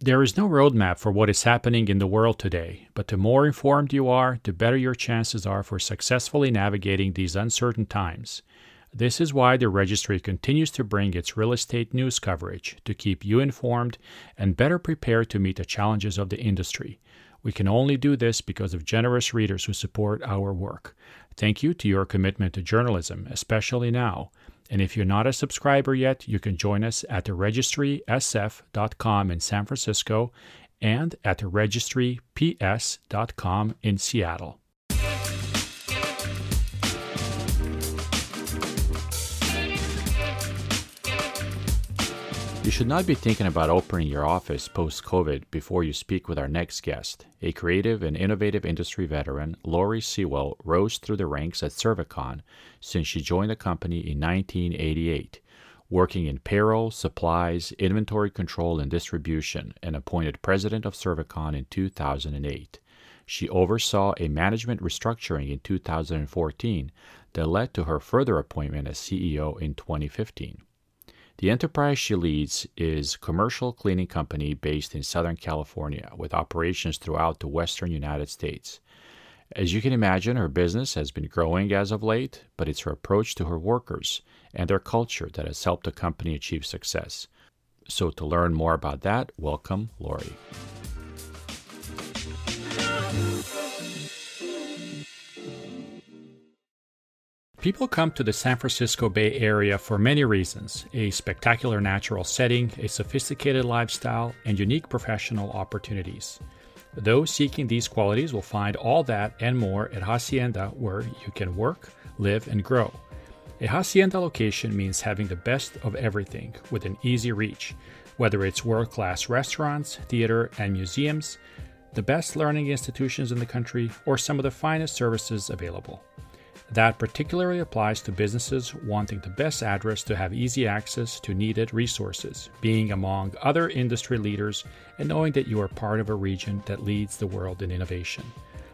There is no roadmap for what is happening in the world today, but the more informed you are, the better your chances are for successfully navigating these uncertain times. This is why the registry continues to bring its real estate news coverage to keep you informed and better prepared to meet the challenges of the industry. We can only do this because of generous readers who support our work. Thank you to your commitment to journalism, especially now. And if you're not a subscriber yet, you can join us at the registrysf.com in San Francisco and at the registryps.com in Seattle. You should not be thinking about opening your office post COVID before you speak with our next guest. A creative and innovative industry veteran, Lori Sewell rose through the ranks at Servicon since she joined the company in 1988, working in payroll, supplies, inventory control, and distribution, and appointed president of Servicon in 2008. She oversaw a management restructuring in 2014 that led to her further appointment as CEO in 2015. The enterprise she leads is a commercial cleaning company based in Southern California with operations throughout the western United States. As you can imagine, her business has been growing as of late, but it's her approach to her workers and their culture that has helped the company achieve success. So, to learn more about that, welcome Lori. People come to the San Francisco Bay Area for many reasons a spectacular natural setting, a sophisticated lifestyle, and unique professional opportunities. Those seeking these qualities will find all that and more at Hacienda, where you can work, live, and grow. A Hacienda location means having the best of everything with an easy reach, whether it's world class restaurants, theater, and museums, the best learning institutions in the country, or some of the finest services available. That particularly applies to businesses wanting the best address to have easy access to needed resources, being among other industry leaders, and knowing that you are part of a region that leads the world in innovation.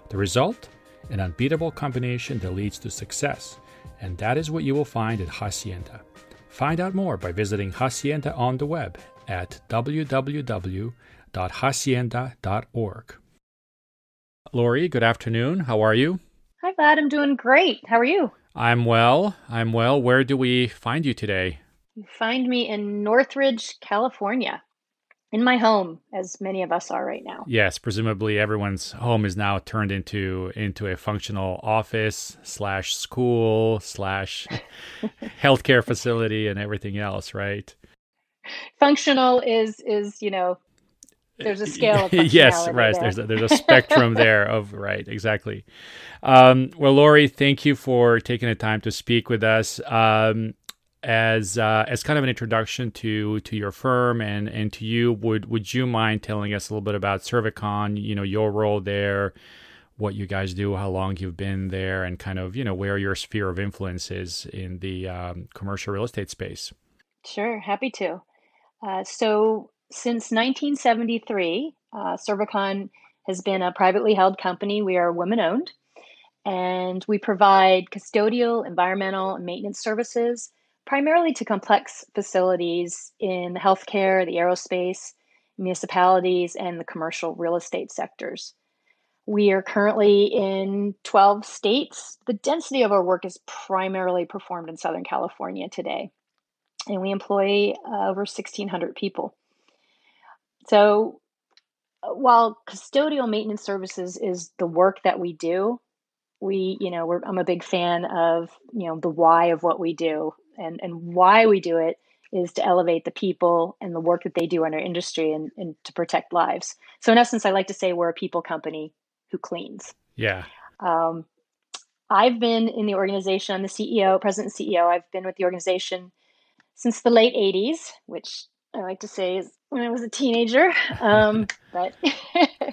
The result? An unbeatable combination that leads to success, and that is what you will find at Hacienda. Find out more by visiting Hacienda on the web at www.hacienda.org. Lori, good afternoon. How are you? Hi, Vlad. I'm doing great. How are you? I'm well. I'm well. Where do we find you today? You find me in Northridge, California, in my home, as many of us are right now. Yes, presumably everyone's home is now turned into into a functional office slash school slash healthcare facility and everything else, right? Functional is is you know there's a scale yes right there. there's a, there's a spectrum there of right exactly. Um, well lori thank you for taking the time to speak with us um, as uh, as kind of an introduction to to your firm and and to you. Would would you mind telling us a little bit about servicon you know your role there what you guys do how long you've been there and kind of you know where your sphere of influence is in the um, commercial real estate space? Sure happy to. Uh, so since 1973, uh, Servicon has been a privately held company. We are women owned, and we provide custodial, environmental, and maintenance services primarily to complex facilities in the healthcare, the aerospace, municipalities, and the commercial real estate sectors. We are currently in 12 states. The density of our work is primarily performed in Southern California today, and we employ uh, over 1,600 people. So uh, while custodial maintenance services is the work that we do, we, you know, I'm a big fan of, you know, the why of what we do and, and why we do it is to elevate the people and the work that they do in our industry and, and to protect lives. So in essence, I like to say we're a people company who cleans. Yeah. Um, I've been in the organization. I'm the CEO, president and CEO. I've been with the organization since the late 80s, which I like to say is when I was a teenager. Um, but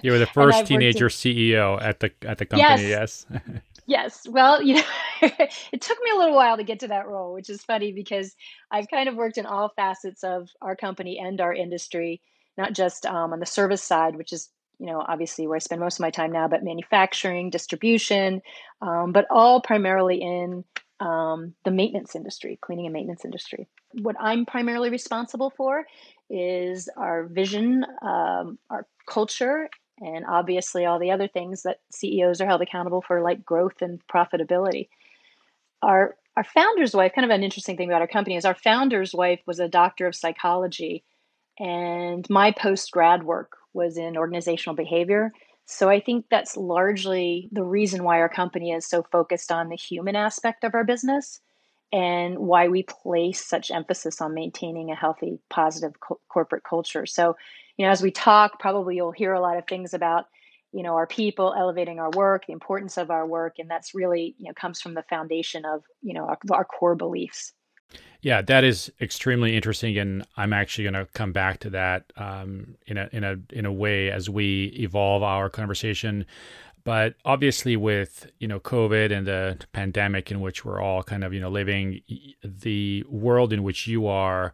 you were the first teenager in... CEO at the at the company. Yes. Yes. yes. Well, you know, it took me a little while to get to that role, which is funny because I've kind of worked in all facets of our company and our industry, not just um, on the service side, which is you know obviously where I spend most of my time now, but manufacturing, distribution, um, but all primarily in um, the maintenance industry, cleaning and maintenance industry. What I'm primarily responsible for is our vision, um, our culture, and obviously all the other things that CEOs are held accountable for, like growth and profitability. Our our founder's wife, kind of an interesting thing about our company, is our founder's wife was a doctor of psychology, and my post grad work was in organizational behavior. So I think that's largely the reason why our company is so focused on the human aspect of our business and why we place such emphasis on maintaining a healthy, positive co- corporate culture. So, you know, as we talk, probably you'll hear a lot of things about, you know, our people elevating our work, the importance of our work, and that's really, you know, comes from the foundation of, you know, our, our core beliefs. Yeah, that is extremely interesting, and I'm actually going to come back to that um, in a in a in a way as we evolve our conversation. But obviously, with you know COVID and the pandemic in which we're all kind of you know living, the world in which you are,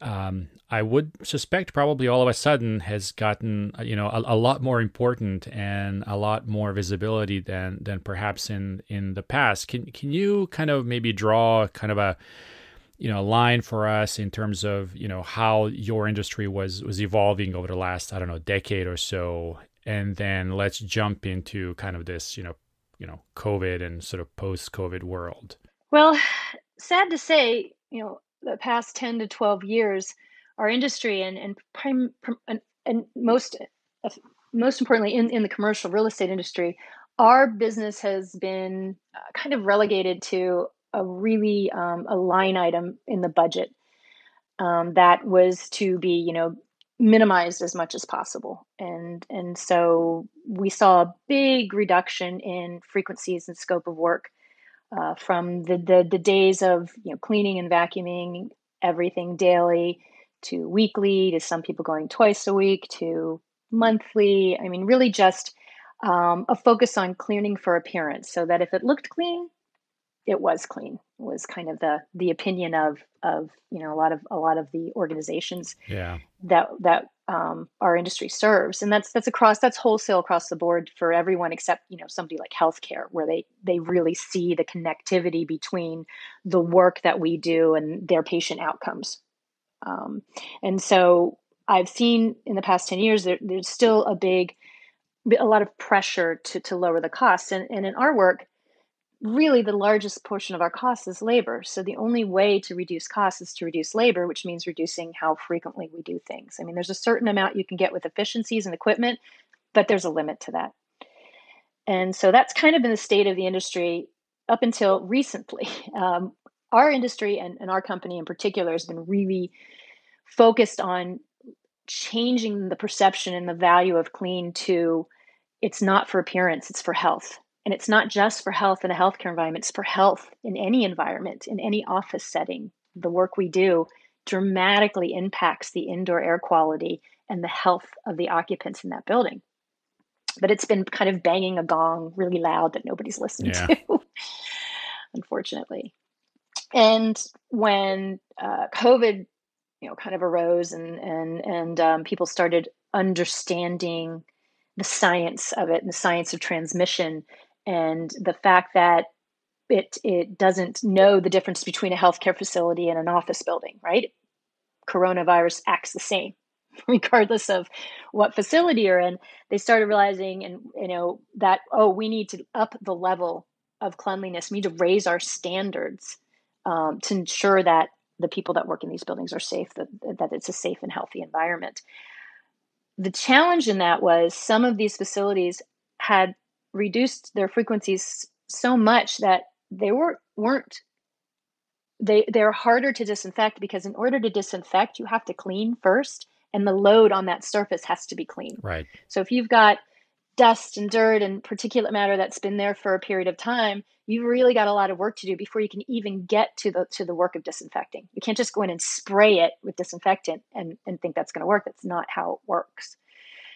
um, I would suspect probably all of a sudden has gotten you know a, a, lot more important and a lot more visibility than than perhaps in in the past. Can can you kind of maybe draw kind of a you know line for us in terms of you know how your industry was was evolving over the last I don't know decade or so and then let's jump into kind of this, you know, you know, COVID and sort of post-COVID world. Well, sad to say, you know, the past 10 to 12 years, our industry and and prime and, and most most importantly in, in the commercial real estate industry, our business has been uh, kind of relegated to a really um, a line item in the budget um, that was to be, you know, minimized as much as possible. And and so we saw a big reduction in frequencies and scope of work uh, from the, the the days of you know cleaning and vacuuming everything daily to weekly to some people going twice a week to monthly. I mean really just um, a focus on cleaning for appearance so that if it looked clean it was clean was kind of the the opinion of of you know a lot of a lot of the organizations yeah. that that um, our industry serves. And that's that's across that's wholesale across the board for everyone except you know somebody like healthcare where they they really see the connectivity between the work that we do and their patient outcomes. Um, and so I've seen in the past 10 years there, there's still a big a lot of pressure to to lower the costs. And, and in our work really the largest portion of our cost is labor. So the only way to reduce costs is to reduce labor, which means reducing how frequently we do things. I mean, there's a certain amount you can get with efficiencies and equipment, but there's a limit to that. And so that's kind of been the state of the industry up until recently. Um, our industry and, and our company in particular has been really focused on changing the perception and the value of clean to it's not for appearance, it's for health. And it's not just for health in a healthcare environment, it's for health in any environment, in any office setting. The work we do dramatically impacts the indoor air quality and the health of the occupants in that building. But it's been kind of banging a gong really loud that nobody's listening yeah. to, unfortunately. And when uh, COVID, you know, kind of arose and and and um, people started understanding the science of it and the science of transmission and the fact that it it doesn't know the difference between a healthcare facility and an office building, right? Coronavirus acts the same, regardless of what facility you're in. They started realizing, and you know that oh, we need to up the level of cleanliness. We need to raise our standards um, to ensure that the people that work in these buildings are safe, that that it's a safe and healthy environment. The challenge in that was some of these facilities had reduced their frequencies so much that they were weren't they they're harder to disinfect because in order to disinfect you have to clean first and the load on that surface has to be clean. Right. So if you've got dust and dirt and particulate matter that's been there for a period of time you've really got a lot of work to do before you can even get to the to the work of disinfecting. You can't just go in and spray it with disinfectant and and think that's going to work. That's not how it works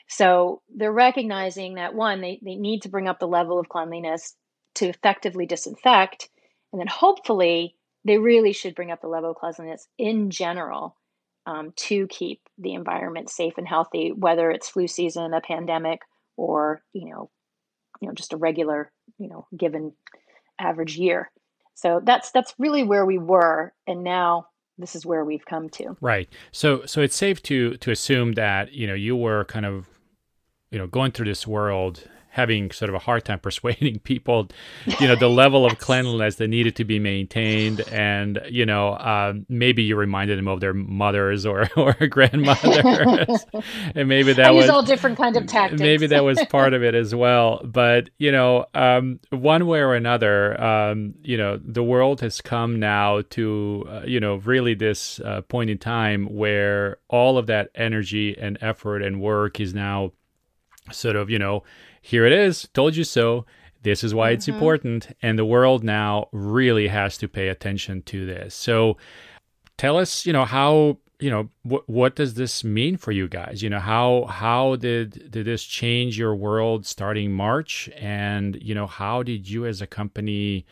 so they're recognizing that one, they, they need to bring up the level of cleanliness to effectively disinfect. And then hopefully they really should bring up the level of cleanliness in general um, to keep the environment safe and healthy, whether it's flu season, a pandemic, or, you know, you know, just a regular, you know, given average year. So that's that's really where we were. And now this is where we've come to. Right. So so it's safe to to assume that you know you were kind of you know going through this world having sort of a hard time persuading people, you know, the level of cleanliness that needed to be maintained, and you know, um, maybe you reminded them of their mothers or or grandmothers, and maybe that I was all different kind of tactics. Maybe that was part of it as well. But you know, um, one way or another, um, you know, the world has come now to uh, you know really this uh, point in time where all of that energy and effort and work is now sort of you know here it is, told you so. This is why mm-hmm. it's important. And the world now really has to pay attention to this. So tell us, you know, how you know what what does this mean for you guys you know how how did did this change your world starting march and you know how did you as a company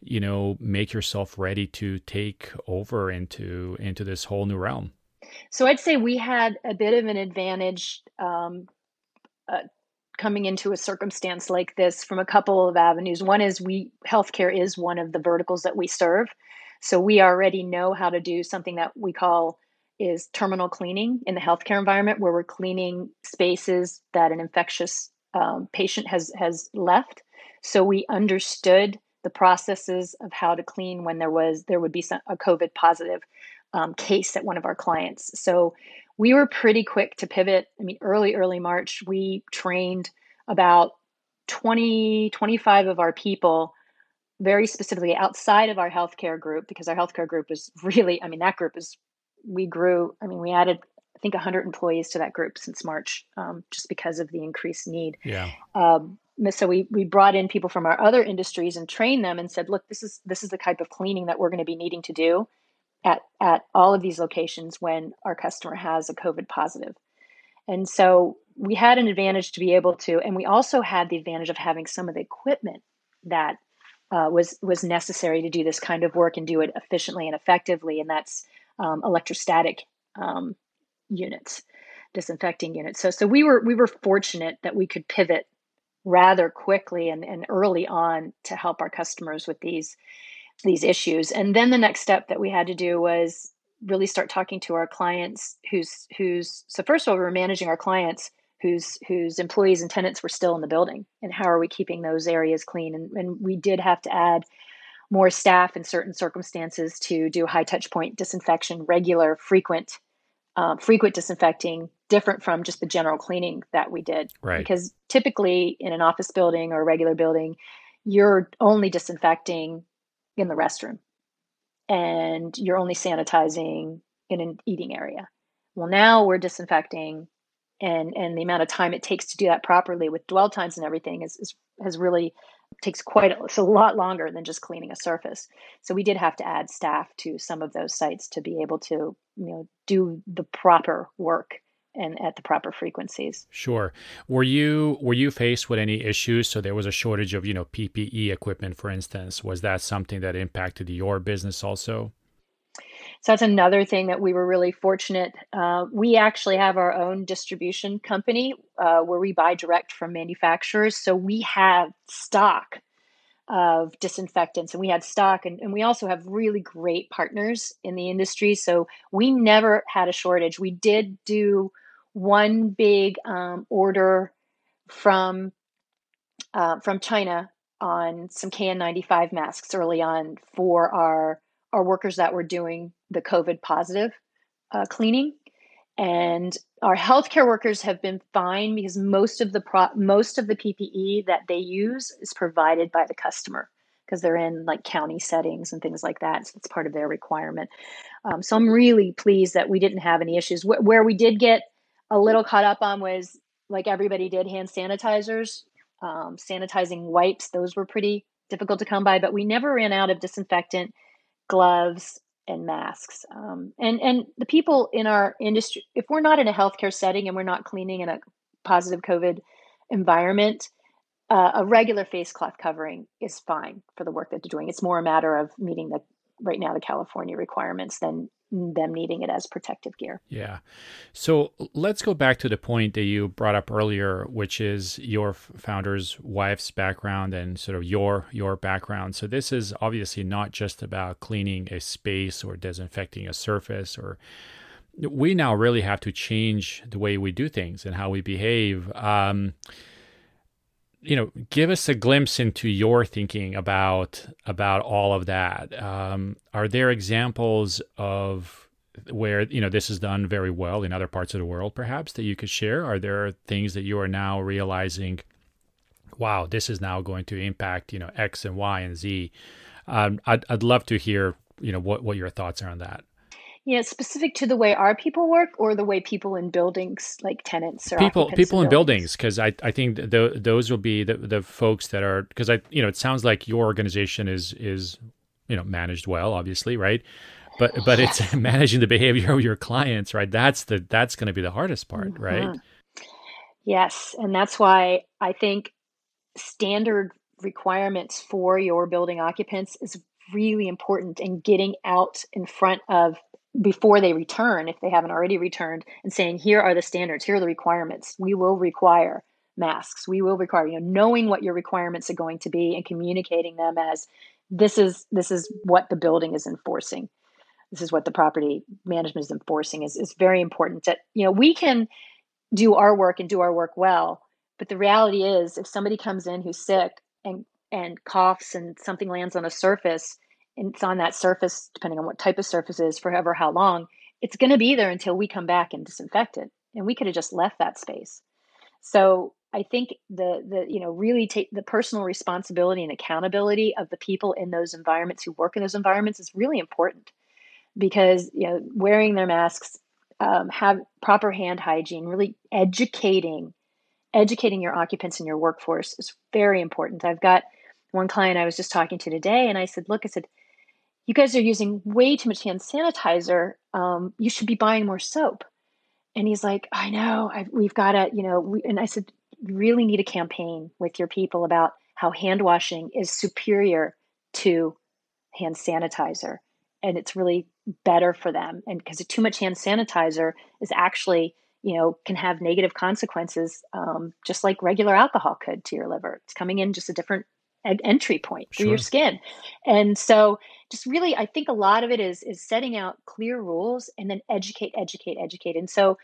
you know make yourself ready to take over into into this whole new realm so i'd say we had a bit of an advantage um, coming into a circumstance like this from a couple of avenues. One is we healthcare is one of the verticals that we serve. So we already know how to do something that we call is terminal cleaning in the healthcare environment where we're cleaning spaces that an infectious um, patient has has left. So we understood the processes of how to clean when there was there would be some, a COVID positive um, case at one of our clients. So we were pretty quick to pivot. I mean, early, early March, we trained about 20, 25 of our people very specifically outside of our healthcare group because our healthcare group is really, I mean, that group is, we grew, I mean, we added, I think 100 employees to that group since March um, just because of the increased need. Yeah. Um, so we, we brought in people from our other industries and trained them and said, look, this is, this is the type of cleaning that we're going to be needing to do at, at all of these locations when our customer has a COVID positive. And so we had an advantage to be able to, and we also had the advantage of having some of the equipment that uh, was was necessary to do this kind of work and do it efficiently and effectively, and that's um, electrostatic um, units, disinfecting units. So so we were we were fortunate that we could pivot rather quickly and, and early on to help our customers with these these issues. And then the next step that we had to do was really start talking to our clients who's who's so first of all we were managing our clients whose whose employees and tenants were still in the building and how are we keeping those areas clean? And, and we did have to add more staff in certain circumstances to do high touch point disinfection regular frequent um, frequent disinfecting different from just the general cleaning that we did. Right. Because typically in an office building or a regular building you're only disinfecting in the restroom and you're only sanitizing in an eating area. Well, now we're disinfecting and and the amount of time it takes to do that properly with dwell times and everything is, is has really takes quite a, it's a lot longer than just cleaning a surface. So we did have to add staff to some of those sites to be able to you know do the proper work and at the proper frequencies. Sure. Were you were you faced with any issues? So there was a shortage of you know PPE equipment, for instance. Was that something that impacted your business also? So that's another thing that we were really fortunate. Uh, we actually have our own distribution company uh, where we buy direct from manufacturers. So we have stock of disinfectants and we had stock and, and we also have really great partners in the industry so we never had a shortage we did do one big um, order from uh, from China on some KN95 masks early on for our our workers that were doing the COVID positive uh, cleaning, and our healthcare workers have been fine because most of the pro- most of the PPE that they use is provided by the customer because they're in like county settings and things like that. So it's part of their requirement. Um, so I'm really pleased that we didn't have any issues. Wh- where we did get a little caught up on was like everybody did hand sanitizers, um, sanitizing wipes. Those were pretty difficult to come by, but we never ran out of disinfectant, gloves, and masks. Um, and and the people in our industry, if we're not in a healthcare setting and we're not cleaning in a positive COVID environment, uh, a regular face cloth covering is fine for the work that they're doing. It's more a matter of meeting the right now the California requirements than them needing it as protective gear. Yeah. So let's go back to the point that you brought up earlier, which is your founder's wife's background and sort of your your background. So this is obviously not just about cleaning a space or disinfecting a surface or we now really have to change the way we do things and how we behave. Um, you know, give us a glimpse into your thinking about about all of that. Um, are there examples of where you know this is done very well in other parts of the world, perhaps that you could share? Are there things that you are now realizing? Wow, this is now going to impact you know X and Y and Z. Um, I'd I'd love to hear you know what what your thoughts are on that. Yeah, specific to the way our people work or the way people in buildings like tenants or people people in, in buildings. because I, I think those will be the, the folks that are because I you know it sounds like your organization is is you know managed well obviously right? But but it's managing the behavior of your clients right? That's the that's going to be the hardest part mm-hmm. right? Yes and that's why I think standard requirements for your building occupants is really important and getting out in front of before they return, if they haven't already returned, and saying, here are the standards, here are the requirements. We will require masks. We will require, you know, knowing what your requirements are going to be and communicating them as this is this is what the building is enforcing. This is what the property management is enforcing is, is very important. That you know, we can do our work and do our work well, but the reality is if somebody comes in who's sick and and coughs and something lands on a surface it's on that surface, depending on what type of surface is, for ever how long, it's going to be there until we come back and disinfect it. And we could have just left that space. So I think the the you know really take the personal responsibility and accountability of the people in those environments who work in those environments is really important because you know wearing their masks, um, have proper hand hygiene, really educating educating your occupants and your workforce is very important. I've got one client I was just talking to today, and I said, look, I said you guys are using way too much hand sanitizer. Um, you should be buying more soap. And he's like, I know, I, we've got to, you know, we, and I said, you really need a campaign with your people about how hand washing is superior to hand sanitizer. And it's really better for them. And because too much hand sanitizer is actually, you know, can have negative consequences, um, just like regular alcohol could to your liver. It's coming in just a different entry point through sure. your skin. And so just really I think a lot of it is is setting out clear rules and then educate educate educate. And so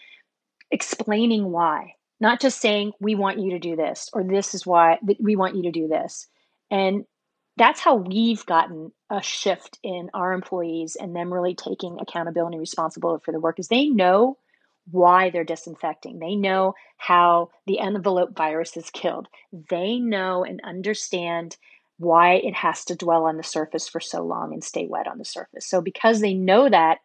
explaining why, not just saying we want you to do this or this is why we want you to do this. And that's how we've gotten a shift in our employees and them really taking accountability and responsibility for the work is they know why they're disinfecting. They know how the envelope virus is killed. They know and understand why it has to dwell on the surface for so long and stay wet on the surface. So because they know that,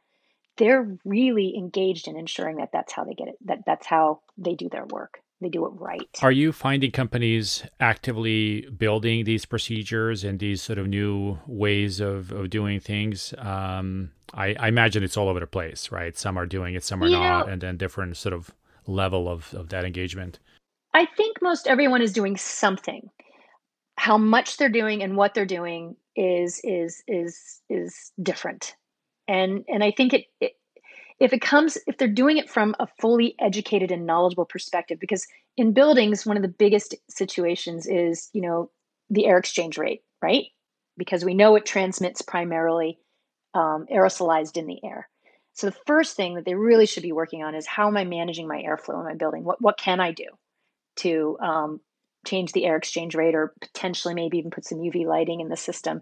they're really engaged in ensuring that that's how they get it that that's how they do their work they do it right. Are you finding companies actively building these procedures and these sort of new ways of, of doing things? Um, I, I, imagine it's all over the place right? Some are doing it some are you not know, and then different sort of level of, of that engagement. I think most everyone is doing something. How much they're doing and what they're doing is is is is different. And and i think it, it if it comes if they're doing it from a fully educated and knowledgeable perspective because in buildings one of the biggest situations is you know the air exchange rate right? Because we know it transmits primarily um, aerosolized in the air. So the first thing that they really should be working on is how am i managing my airflow in my building? What, what can i do to um, change the air exchange rate or potentially maybe even put some uv lighting in the system?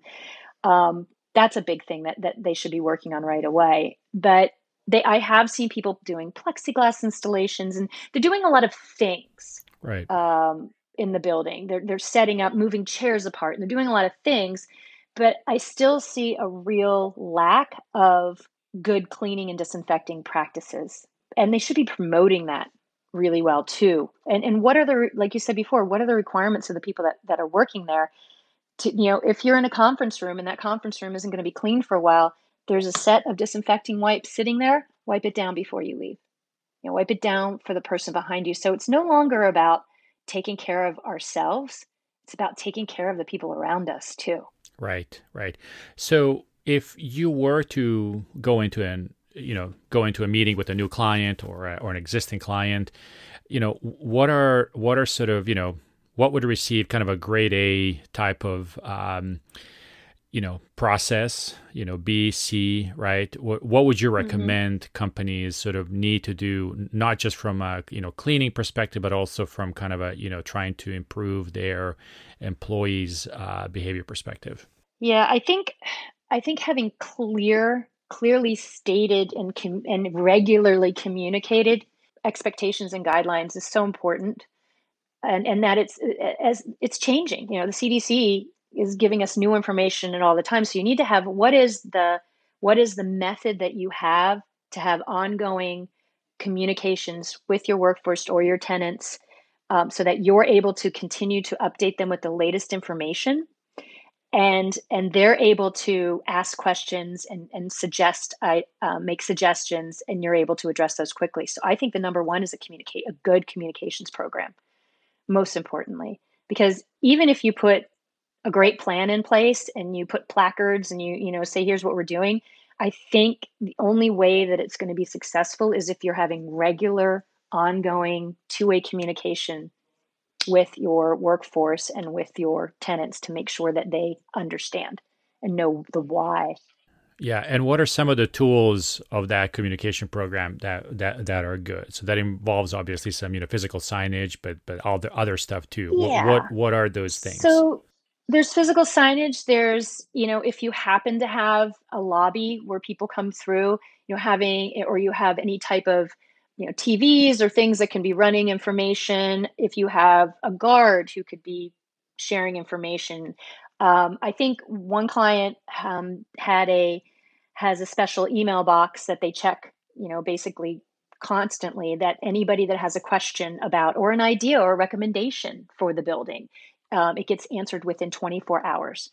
Um, that's a big thing that, that they should be working on right away. But they I have seen people doing plexiglass installations and they're doing a lot of things. Right. Um, in the building. They're they're setting up, moving chairs apart, and they're doing a lot of things, but I still see a real lack of good cleaning and disinfecting practices. And they should be promoting that really well too. And and what are the like you said before, what are the requirements of the people that, that are working there? To you know, if you're in a conference room and that conference room isn't going to be clean for a while, there's a set of disinfecting wipes sitting there. Wipe it down before you leave. You know, wipe it down for the person behind you. So it's no longer about taking care of ourselves. It's about taking care of the people around us too. Right, right. So if you were to go into an you know go into a meeting with a new client or a, or an existing client, you know what are what are sort of you know what would receive kind of a grade A type of um, you know process you know b c right what, what would you mm-hmm. recommend mm-hmm. companies sort of need to do not just from a you know cleaning perspective but also from kind of a you know trying to improve their employees uh, behavior perspective yeah i think i think having clear clearly stated and com- and regularly communicated expectations and guidelines is so important and and that it's as it's changing you know the cdc is giving us new information and all the time. So you need to have what is the what is the method that you have to have ongoing communications with your workforce or your tenants um, so that you're able to continue to update them with the latest information? And and they're able to ask questions and and suggest i uh, make suggestions and you're able to address those quickly. So i think the number one is a communicate a good communications program most importantly. Because even if you put a great plan in place and you put placards and you you know say here's what we're doing i think the only way that it's going to be successful is if you're having regular ongoing two-way communication with your workforce and with your tenants to make sure that they understand and know the why yeah, and what are some of the tools of that communication program that that that are good? So that involves obviously some you know physical signage, but but all the other stuff too. Yeah. What what, what are those things? So there's physical signage there's you know if you happen to have a lobby where people come through you know having or you have any type of you know tvs or things that can be running information if you have a guard who could be sharing information. Um, i think one client um, had a has a special email box that they check you know basically constantly that anybody that has a question about or an idea or a recommendation for the building um, it gets answered within 24 hours.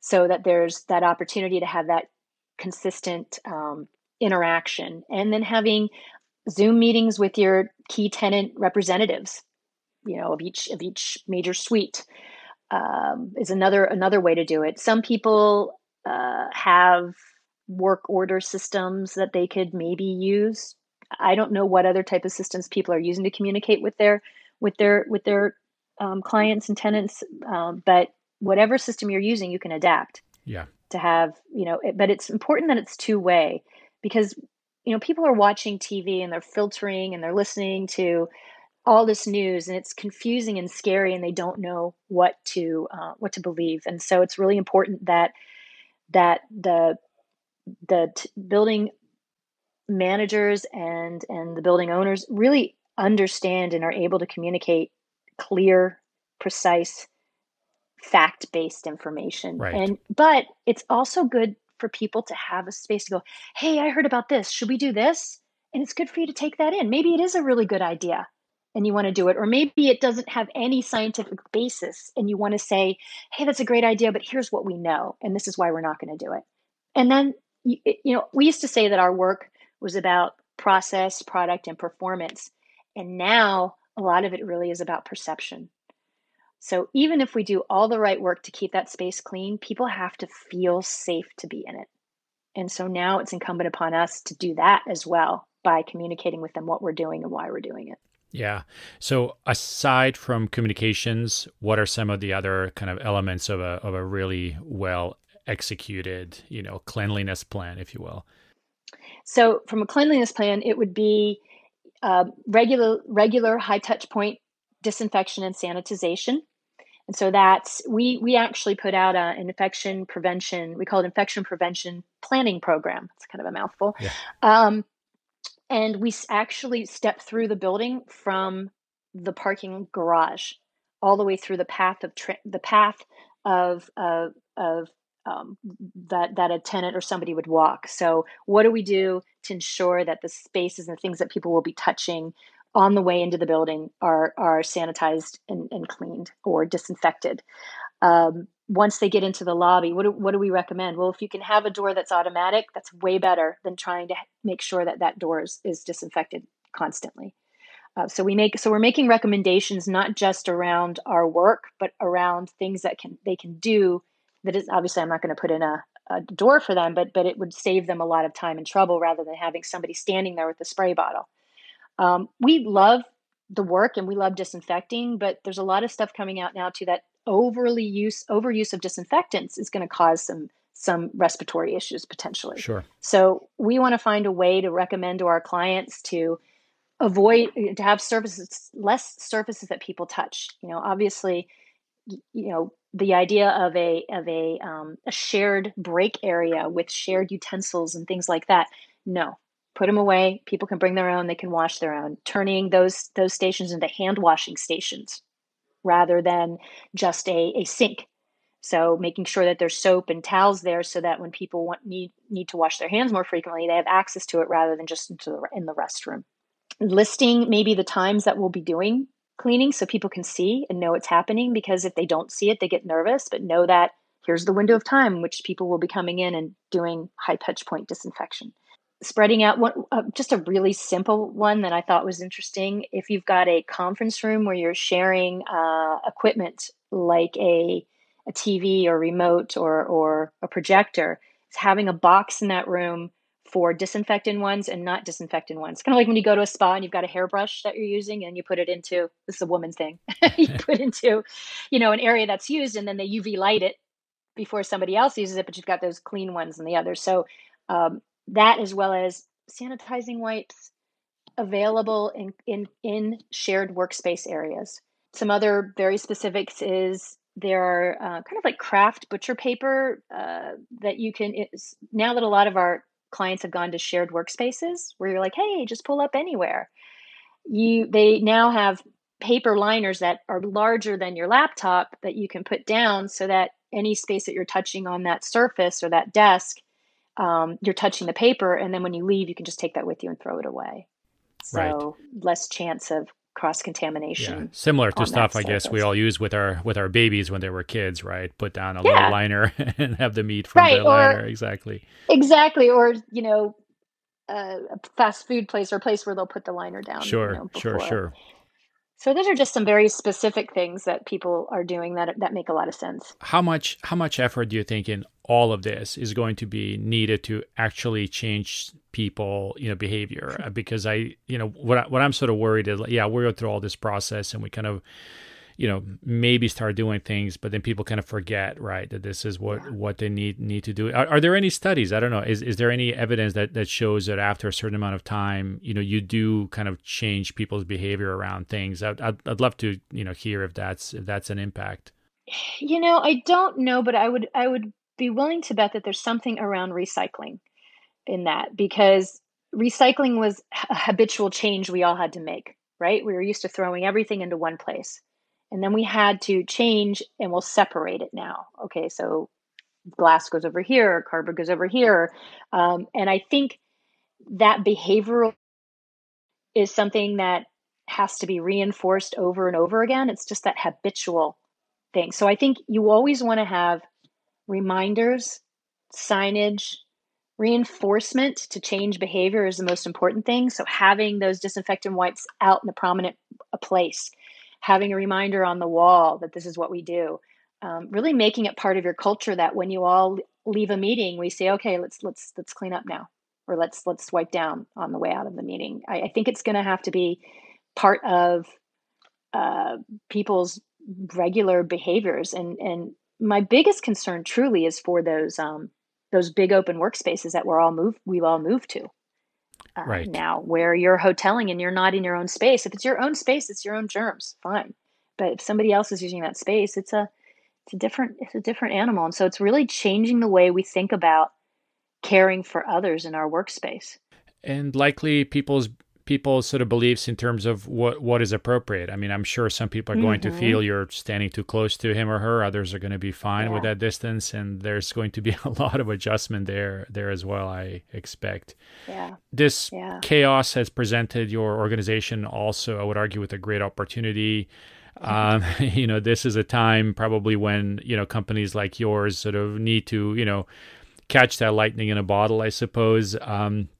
So that there's that opportunity to have that consistent um, interaction and then having zoom meetings with your key tenant representatives you know of each of each major suite um, is another another way to do it. Some people uh, have work order systems that they could maybe use. I don't know what other type of systems people are using to communicate with their with their with their um, clients and tenants, um, but whatever system you're using, you can adapt. Yeah. To have, you know, it, but it's important that it's two way because, you know, people are watching TV and they're filtering and they're listening to all this news and it's confusing and scary and they don't know what to uh, what to believe and so it's really important that that the the t- building managers and and the building owners really understand and are able to communicate clear, precise, fact-based information. Right. And but it's also good for people to have a space to go, "Hey, I heard about this. Should we do this?" And it's good for you to take that in. Maybe it is a really good idea and you want to do it or maybe it doesn't have any scientific basis and you want to say, "Hey, that's a great idea, but here's what we know and this is why we're not going to do it." And then you know, we used to say that our work was about process, product and performance. And now a lot of it really is about perception. So even if we do all the right work to keep that space clean, people have to feel safe to be in it. And so now it's incumbent upon us to do that as well by communicating with them what we're doing and why we're doing it. Yeah. So aside from communications, what are some of the other kind of elements of a of a really well executed, you know, cleanliness plan, if you will? So from a cleanliness plan, it would be uh, regular regular high touch point disinfection and sanitization. And so that's we we actually put out a, an infection prevention. We call it infection prevention planning program. It's kind of a mouthful. Yeah. Um, and we actually step through the building from the parking garage all the way through the path of tra- the path of of, of um, that that a tenant or somebody would walk. So, what do we do to ensure that the spaces and the things that people will be touching on the way into the building are are sanitized and, and cleaned or disinfected? Um, once they get into the lobby, what do, what do we recommend? Well, if you can have a door that's automatic, that's way better than trying to make sure that that door is, is disinfected constantly. Uh, so we make so we're making recommendations not just around our work, but around things that can they can do that is obviously I'm not going to put in a, a door for them, but but it would save them a lot of time and trouble rather than having somebody standing there with a spray bottle. Um, we love the work and we love disinfecting, but there's a lot of stuff coming out now too that overly use overuse of disinfectants is going to cause some some respiratory issues potentially. Sure. So we want to find a way to recommend to our clients to avoid to have surfaces less surfaces that people touch. You know, obviously, you know the idea of a of a um, a shared break area with shared utensils and things like that. No, put them away. People can bring their own. They can wash their own. Turning those those stations into hand washing stations rather than just a, a sink. So making sure that there's soap and towels there so that when people want need need to wash their hands more frequently, they have access to it rather than just into the, in the restroom. Listing maybe the times that we'll be doing cleaning so people can see and know it's happening because if they don't see it, they get nervous, but know that here's the window of time which people will be coming in and doing high touch point disinfection. Spreading out one uh, just a really simple one that i thought was interesting. If you've got a conference room where you're sharing uh, equipment like a, a tv or remote or or a projector it's having a box in that room for disinfectant ones and not disinfectant ones. Kind of like when you go to a spa and you've got a hairbrush that you're using and you put it into this is a woman thing you put into you know an area that's used and then they uv light it before somebody else uses it but you've got those clean ones and the other. So um, that as well as sanitizing wipes available in, in, in shared workspace areas. Some other very specifics is there are uh, kind of like kraft butcher paper uh, that you can, now that a lot of our clients have gone to shared workspaces where you're like, hey, just pull up anywhere. You, they now have paper liners that are larger than your laptop that you can put down so that any space that you're touching on that surface or that desk um, you're touching the paper, and then when you leave, you can just take that with you and throw it away. So right. less chance of cross contamination. Yeah. Similar to stuff I guess we all use with our with our babies when they were kids, right? Put down a yeah. little liner and have them eat from right. the liner. Exactly. Exactly. Or, you know, uh, a fast food place or a place where they'll put the liner down. Sure, you know, sure, sure. So those are just some very specific things that people are doing that that make a lot of sense. How much how much effort do you think in all of this is going to be needed to actually change people, you know, behavior? Because I, you know, what I, what I'm sort of worried is, yeah, we go through all this process and we kind of you know maybe start doing things but then people kind of forget right that this is what what they need need to do. Are, are, there any studies? I don't know. Is, is there any evidence that that shows that after a certain amount of time you know you do kind of change people's behavior around things? I'd, I'd, I'd love to you know hear if that's if that's an impact. You know i don't know but i would i would be willing to bet that there's something around recycling in that because recycling was a habitual change we all had to make right? We were used to throwing everything into one place and then we had to change and we'll separate it now. Okay, so glass goes over here, cardboard goes over here. Um, and I think that behavioral is something that has to be reinforced over and over again. It's just that habitual thing. So I think you always want to have reminders, signage, reinforcement to change behavior is the most important thing. So having those disinfectant wipes out in a prominent place having a reminder on the wall that this is what we do um, really making it part of your culture that when you all leave a meeting we say okay let's let's let's clean up now or let's let's wipe down on the way out of the meeting. I, I think it's going to have to be part of uh, people's regular behaviors and and my biggest concern truly is for those um, those big open workspaces that we're all move we all move to uh, right. now where you're hoteling and you're not in your own space. If it's your own space, it's your own germs, fine. But if somebody else is using that space, it's a it's a different it's a different animal. And so it's really changing the way we think about caring for others in our workspace. And likely people's people's sort of beliefs in terms of what what is appropriate. I mean, I'm sure some people are going mm-hmm. to feel you're standing too close to him or her. Others are going to be fine yeah. with that distance, and there's going to be a lot of adjustment there there as well. I expect. Yeah. This yeah. chaos has presented your organization also, I would argue, with a great opportunity. Um, you know, this is a time probably when you know companies like yours sort of need to you know catch that lightning in a bottle, I suppose. Um,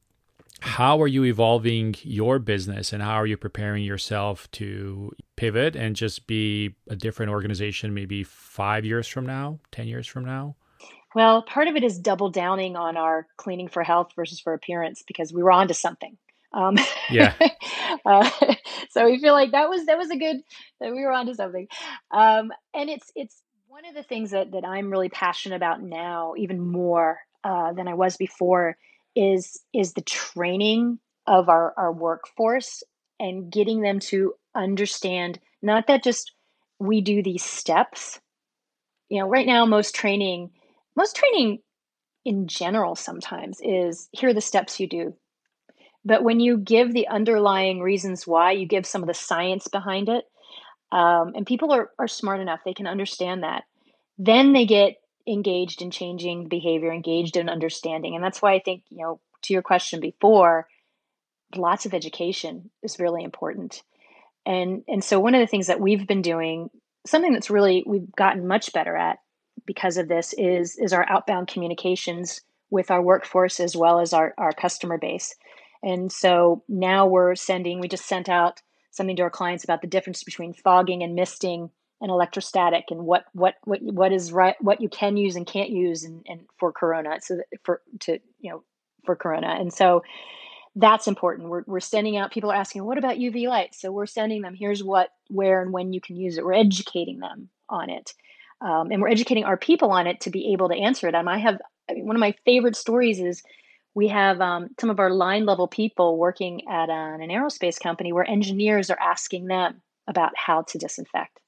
how are you evolving your business and how are you preparing yourself to pivot and just be a different organization maybe five years from now, 10 years from now? Well, part of it is double downing on our cleaning for health versus for appearance because we were onto something. Um, yeah. uh, so we feel like that was that was a good that we were onto something, um, and it's it's one of the things that that I'm really passionate about now, even more uh, than I was before, is is the training of our our workforce and getting them to understand not that just we do these steps. You know, right now most training most training in general sometimes is here are the steps you do but when you give the underlying reasons why, you give some of the science behind it, um, and people are, are smart enough, they can understand that. Then they get engaged in changing behavior, engaged in understanding. And that's why I think, you know, to your question before, lots of education is really important. And and so one of the things that we've been doing, something that's really we've gotten much better at because of this is is our outbound communications with our workforce as well as our, our customer base. And so now we're sending, we just sent out something to our clients about the difference between fogging and misting and electrostatic and what what what what is right what you can use and can't use and, and for corona so for to you know for corona. And so that's important. We're, we're sending out people are asking what about uv light so we're sending them here's what where and when you can use it. We're educating them on it um, and we're educating our people on it to be able to answer it and i have I mean, one of my favorite stories is we have um, some of our line level people working at an, an aerospace company where engineers are asking them about how to disinfect.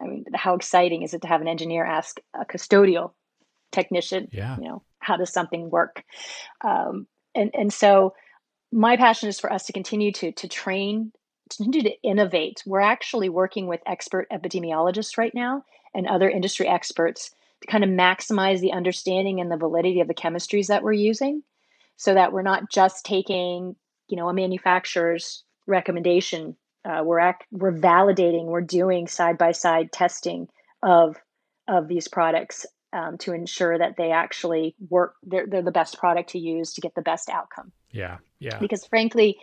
I mean, how exciting is it to have an engineer ask a custodial technician, yeah. you know, how does something work? Um, and, and so my passion is for us to continue to, to train, to continue to innovate. We're actually working with expert epidemiologists right now and other industry experts to kind of maximize the understanding and the validity of the chemistries that we're using so that we're not just taking you know a manufacturer's recommendation uh, we're act- we're validating we're doing side by side testing of of these products um, to ensure that they actually work they're, they're the best product to use to get the best outcome. Yeah yeah. Because frankly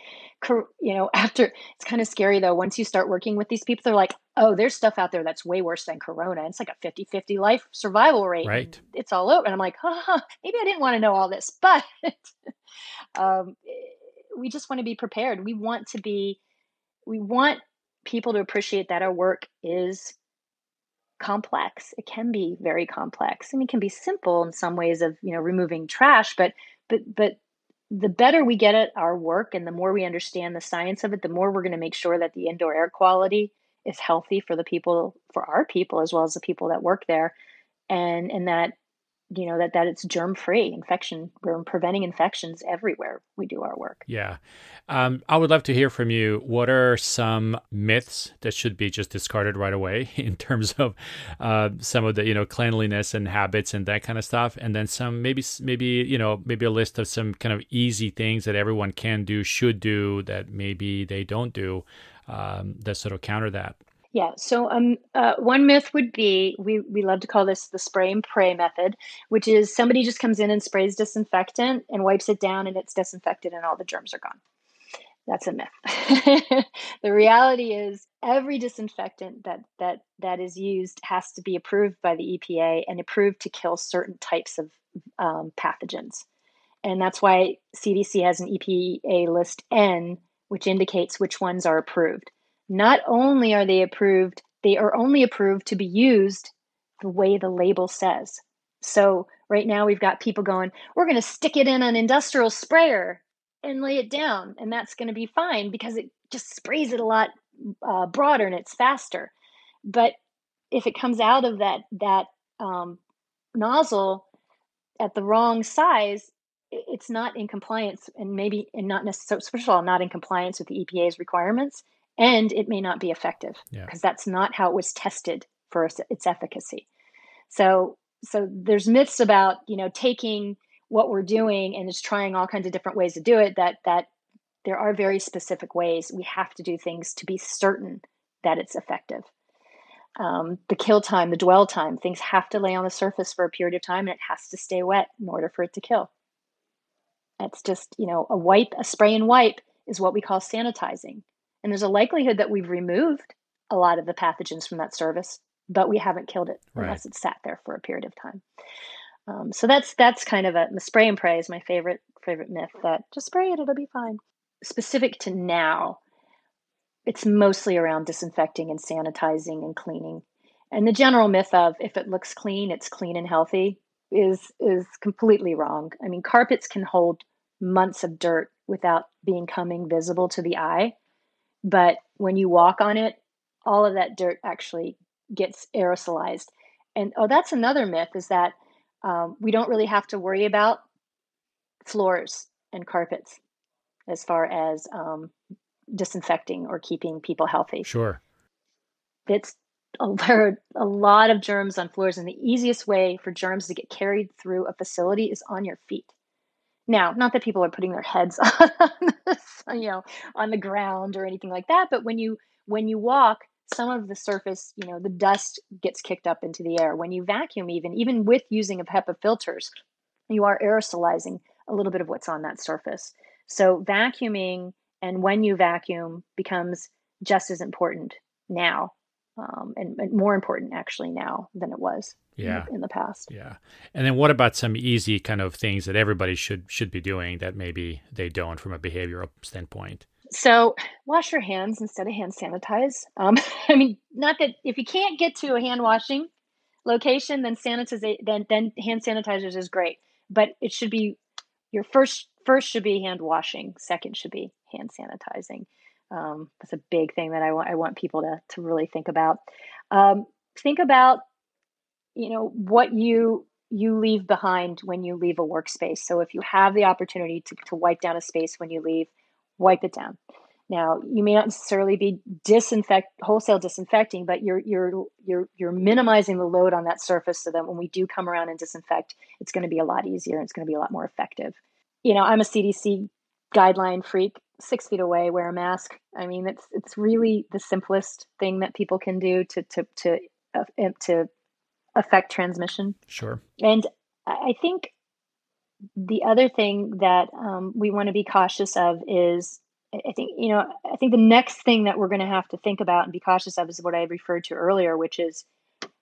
you know after it's kind of scary though once you start working with these people they're like oh there's stuff out there that's way worse than corona. It's like a 50-50 life survival rate. Right. It's all over. And i'm like "Huh, maybe i didn't want to know all this but um, we just want to be prepared. We want to be we want people to appreciate that our work is complex. It can be very complex mean, it can be simple in some ways of you know removing trash but but but the better we get at our work and the more we understand the science of it the more we're going to make sure that the indoor air quality is healthy for the people for our people as well as the people that work there. And and that you know that that it's germ free infection we're preventing infections everywhere we do our work. Yeah. Um, i would love to hear from you. What are some myths that should be just discarded right away in terms of uh, some of the you know cleanliness and habits and that kind of stuff? And then some maybe maybe you know maybe a list of some kind of easy things that everyone can do should do that maybe they don't do um, that sort of counter that yeah. So um, uh, one myth would be we we love to call this the spray and pray method, which is somebody just comes in and sprays disinfectant and wipes it down and it's disinfected and all the germs are gone. That's a myth. the reality is every disinfectant that that that is used has to be approved by the EPA and approved to kill certain types of um, pathogens, and that's why CDC has an EPA list N, which indicates which ones are approved not only are they approved, they are only approved to be used the way the label says. So right now we've got people going, we're going to stick it in an industrial sprayer and lay it down, and that's going to be fine because it just sprays it a lot uh, broader and it's faster. But if it comes out of that that um, nozzle at the wrong size, it's not in compliance, and maybe and not necessarily. First of all, not in compliance with the EPA's requirements, and it may not be effective because yeah. that's not how it was tested for its efficacy. So so there's myths about you know taking what we're doing and just trying all kinds of different ways to do it that that there are very specific ways we have to do things to be certain that it's effective um, the kill time the dwell time things have to lay on the surface for a period of time and it has to stay wet in order for it to kill that's just you know a wipe a spray and wipe is what we call sanitizing and there's a likelihood that we've removed a lot of the pathogens from that service, but we haven't killed it right. unless it's sat there for a period of time. Um, so that's that's kind of a spray and pray is my favorite favorite myth that just spray it, it'll be fine. Specific to now, it's mostly around disinfecting and sanitizing and cleaning. And the general myth of if it looks clean, it's clean and healthy is is completely wrong. I mean, carpets can hold months of dirt without becoming visible to the eye, but when you walk on it, all of that dirt actually gets aerosolized. And oh, that's another myth is that um, we don't really have to worry about floors and carpets as far as um, disinfecting or keeping people healthy. Sure. It's there are a lot of germs on floors, and the easiest way for germs to get carried through a facility is on your feet. Now, not that people are putting their heads on, you know, on the ground or anything like that, but when you when you walk, some of the surface, you know, the dust gets kicked up into the air. When you vacuum, even even with using of HEPA filters, you are aerosolizing a little bit of what's on that surface. So vacuuming and when you vacuum becomes just as important now um, and, and, more important actually now than it was yeah. in, the, in, the, past. Yeah. And then what about some easy kind of things that everybody should should be doing that maybe they don't from a behavioral standpoint? So wash your hands instead of hand sanitize. Um, I mean, not that if you can't get to a hand washing location, then sanitize then then hand sanitizers is great, but it should be your first first should be hand washing, second should be hand sanitizing. Um, that's a big thing that I want I want people to to really think about. Um, think about you know what you you leave behind when you leave a workspace. So if you have the opportunity to, to wipe down a space when you leave, wipe it down. Now you may not necessarily be disinfect wholesale disinfecting, but you're you're you're you're minimizing the load on that surface so that when we do come around and disinfect, it's going to be a lot easier and it's going to be a lot more effective. You know, I'm a CDC guideline freak six feet away wear a mask. I mean it's it's really the simplest thing that people can do to to to uh, to affect transmission. Sure. And i think the other thing that um, we want to be cautious of is i think you know i think the next thing that we're going to have to think about and be cautious of is what i referred to earlier which is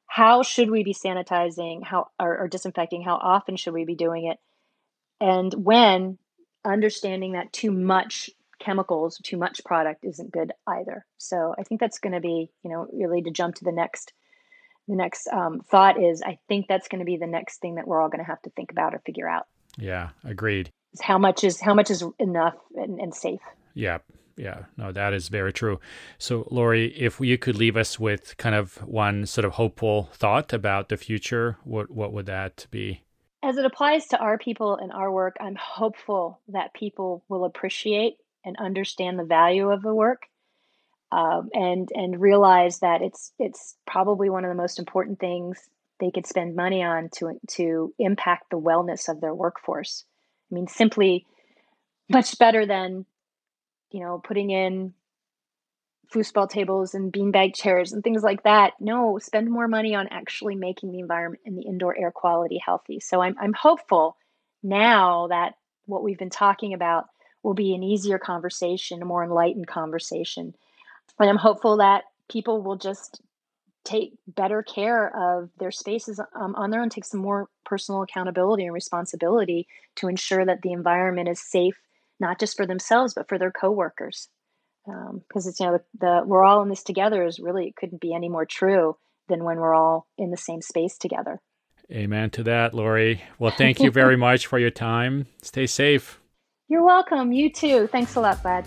how should we be sanitizing how or, or disinfecting how often should we be doing it and when understanding that too much chemicals, too much product isn't good either. So I think that's going to be, you know, really to jump to the next, the next um, thought is I think that's going to be the next thing that we're all going to have to think about or figure out. Yeah, agreed. How much is how much is enough and, and safe. Yeah, yeah, no, that is very true. So, Lori, if you could leave us with kind of one sort of hopeful thought about the future, what what would that be? As it applies to our people and our work, I'm hopeful that people will appreciate and understand the value of the work um, and and realize that it's it's probably one of the most important things they could spend money on to to impact the wellness of their workforce. I mean, simply much better than you know putting in foosball tables and beanbag chairs and things like that. No, spend more money on actually making the environment and the indoor air quality healthy. So I'm I'm hopeful now that what we've been talking about will be an easier conversation, a more enlightened conversation. And I'm hopeful that people will just take better care of their spaces um, on their own, take some more personal accountability and responsibility to ensure that the environment is safe, not just for themselves, but for their coworkers. Because um, it's, you know, the, the we're all in this together is really, it couldn't be any more true than when we're all in the same space together. Amen to that, Lori. Well, thank you very much for your time. Stay safe. You're welcome. You too. Thanks a lot, bud.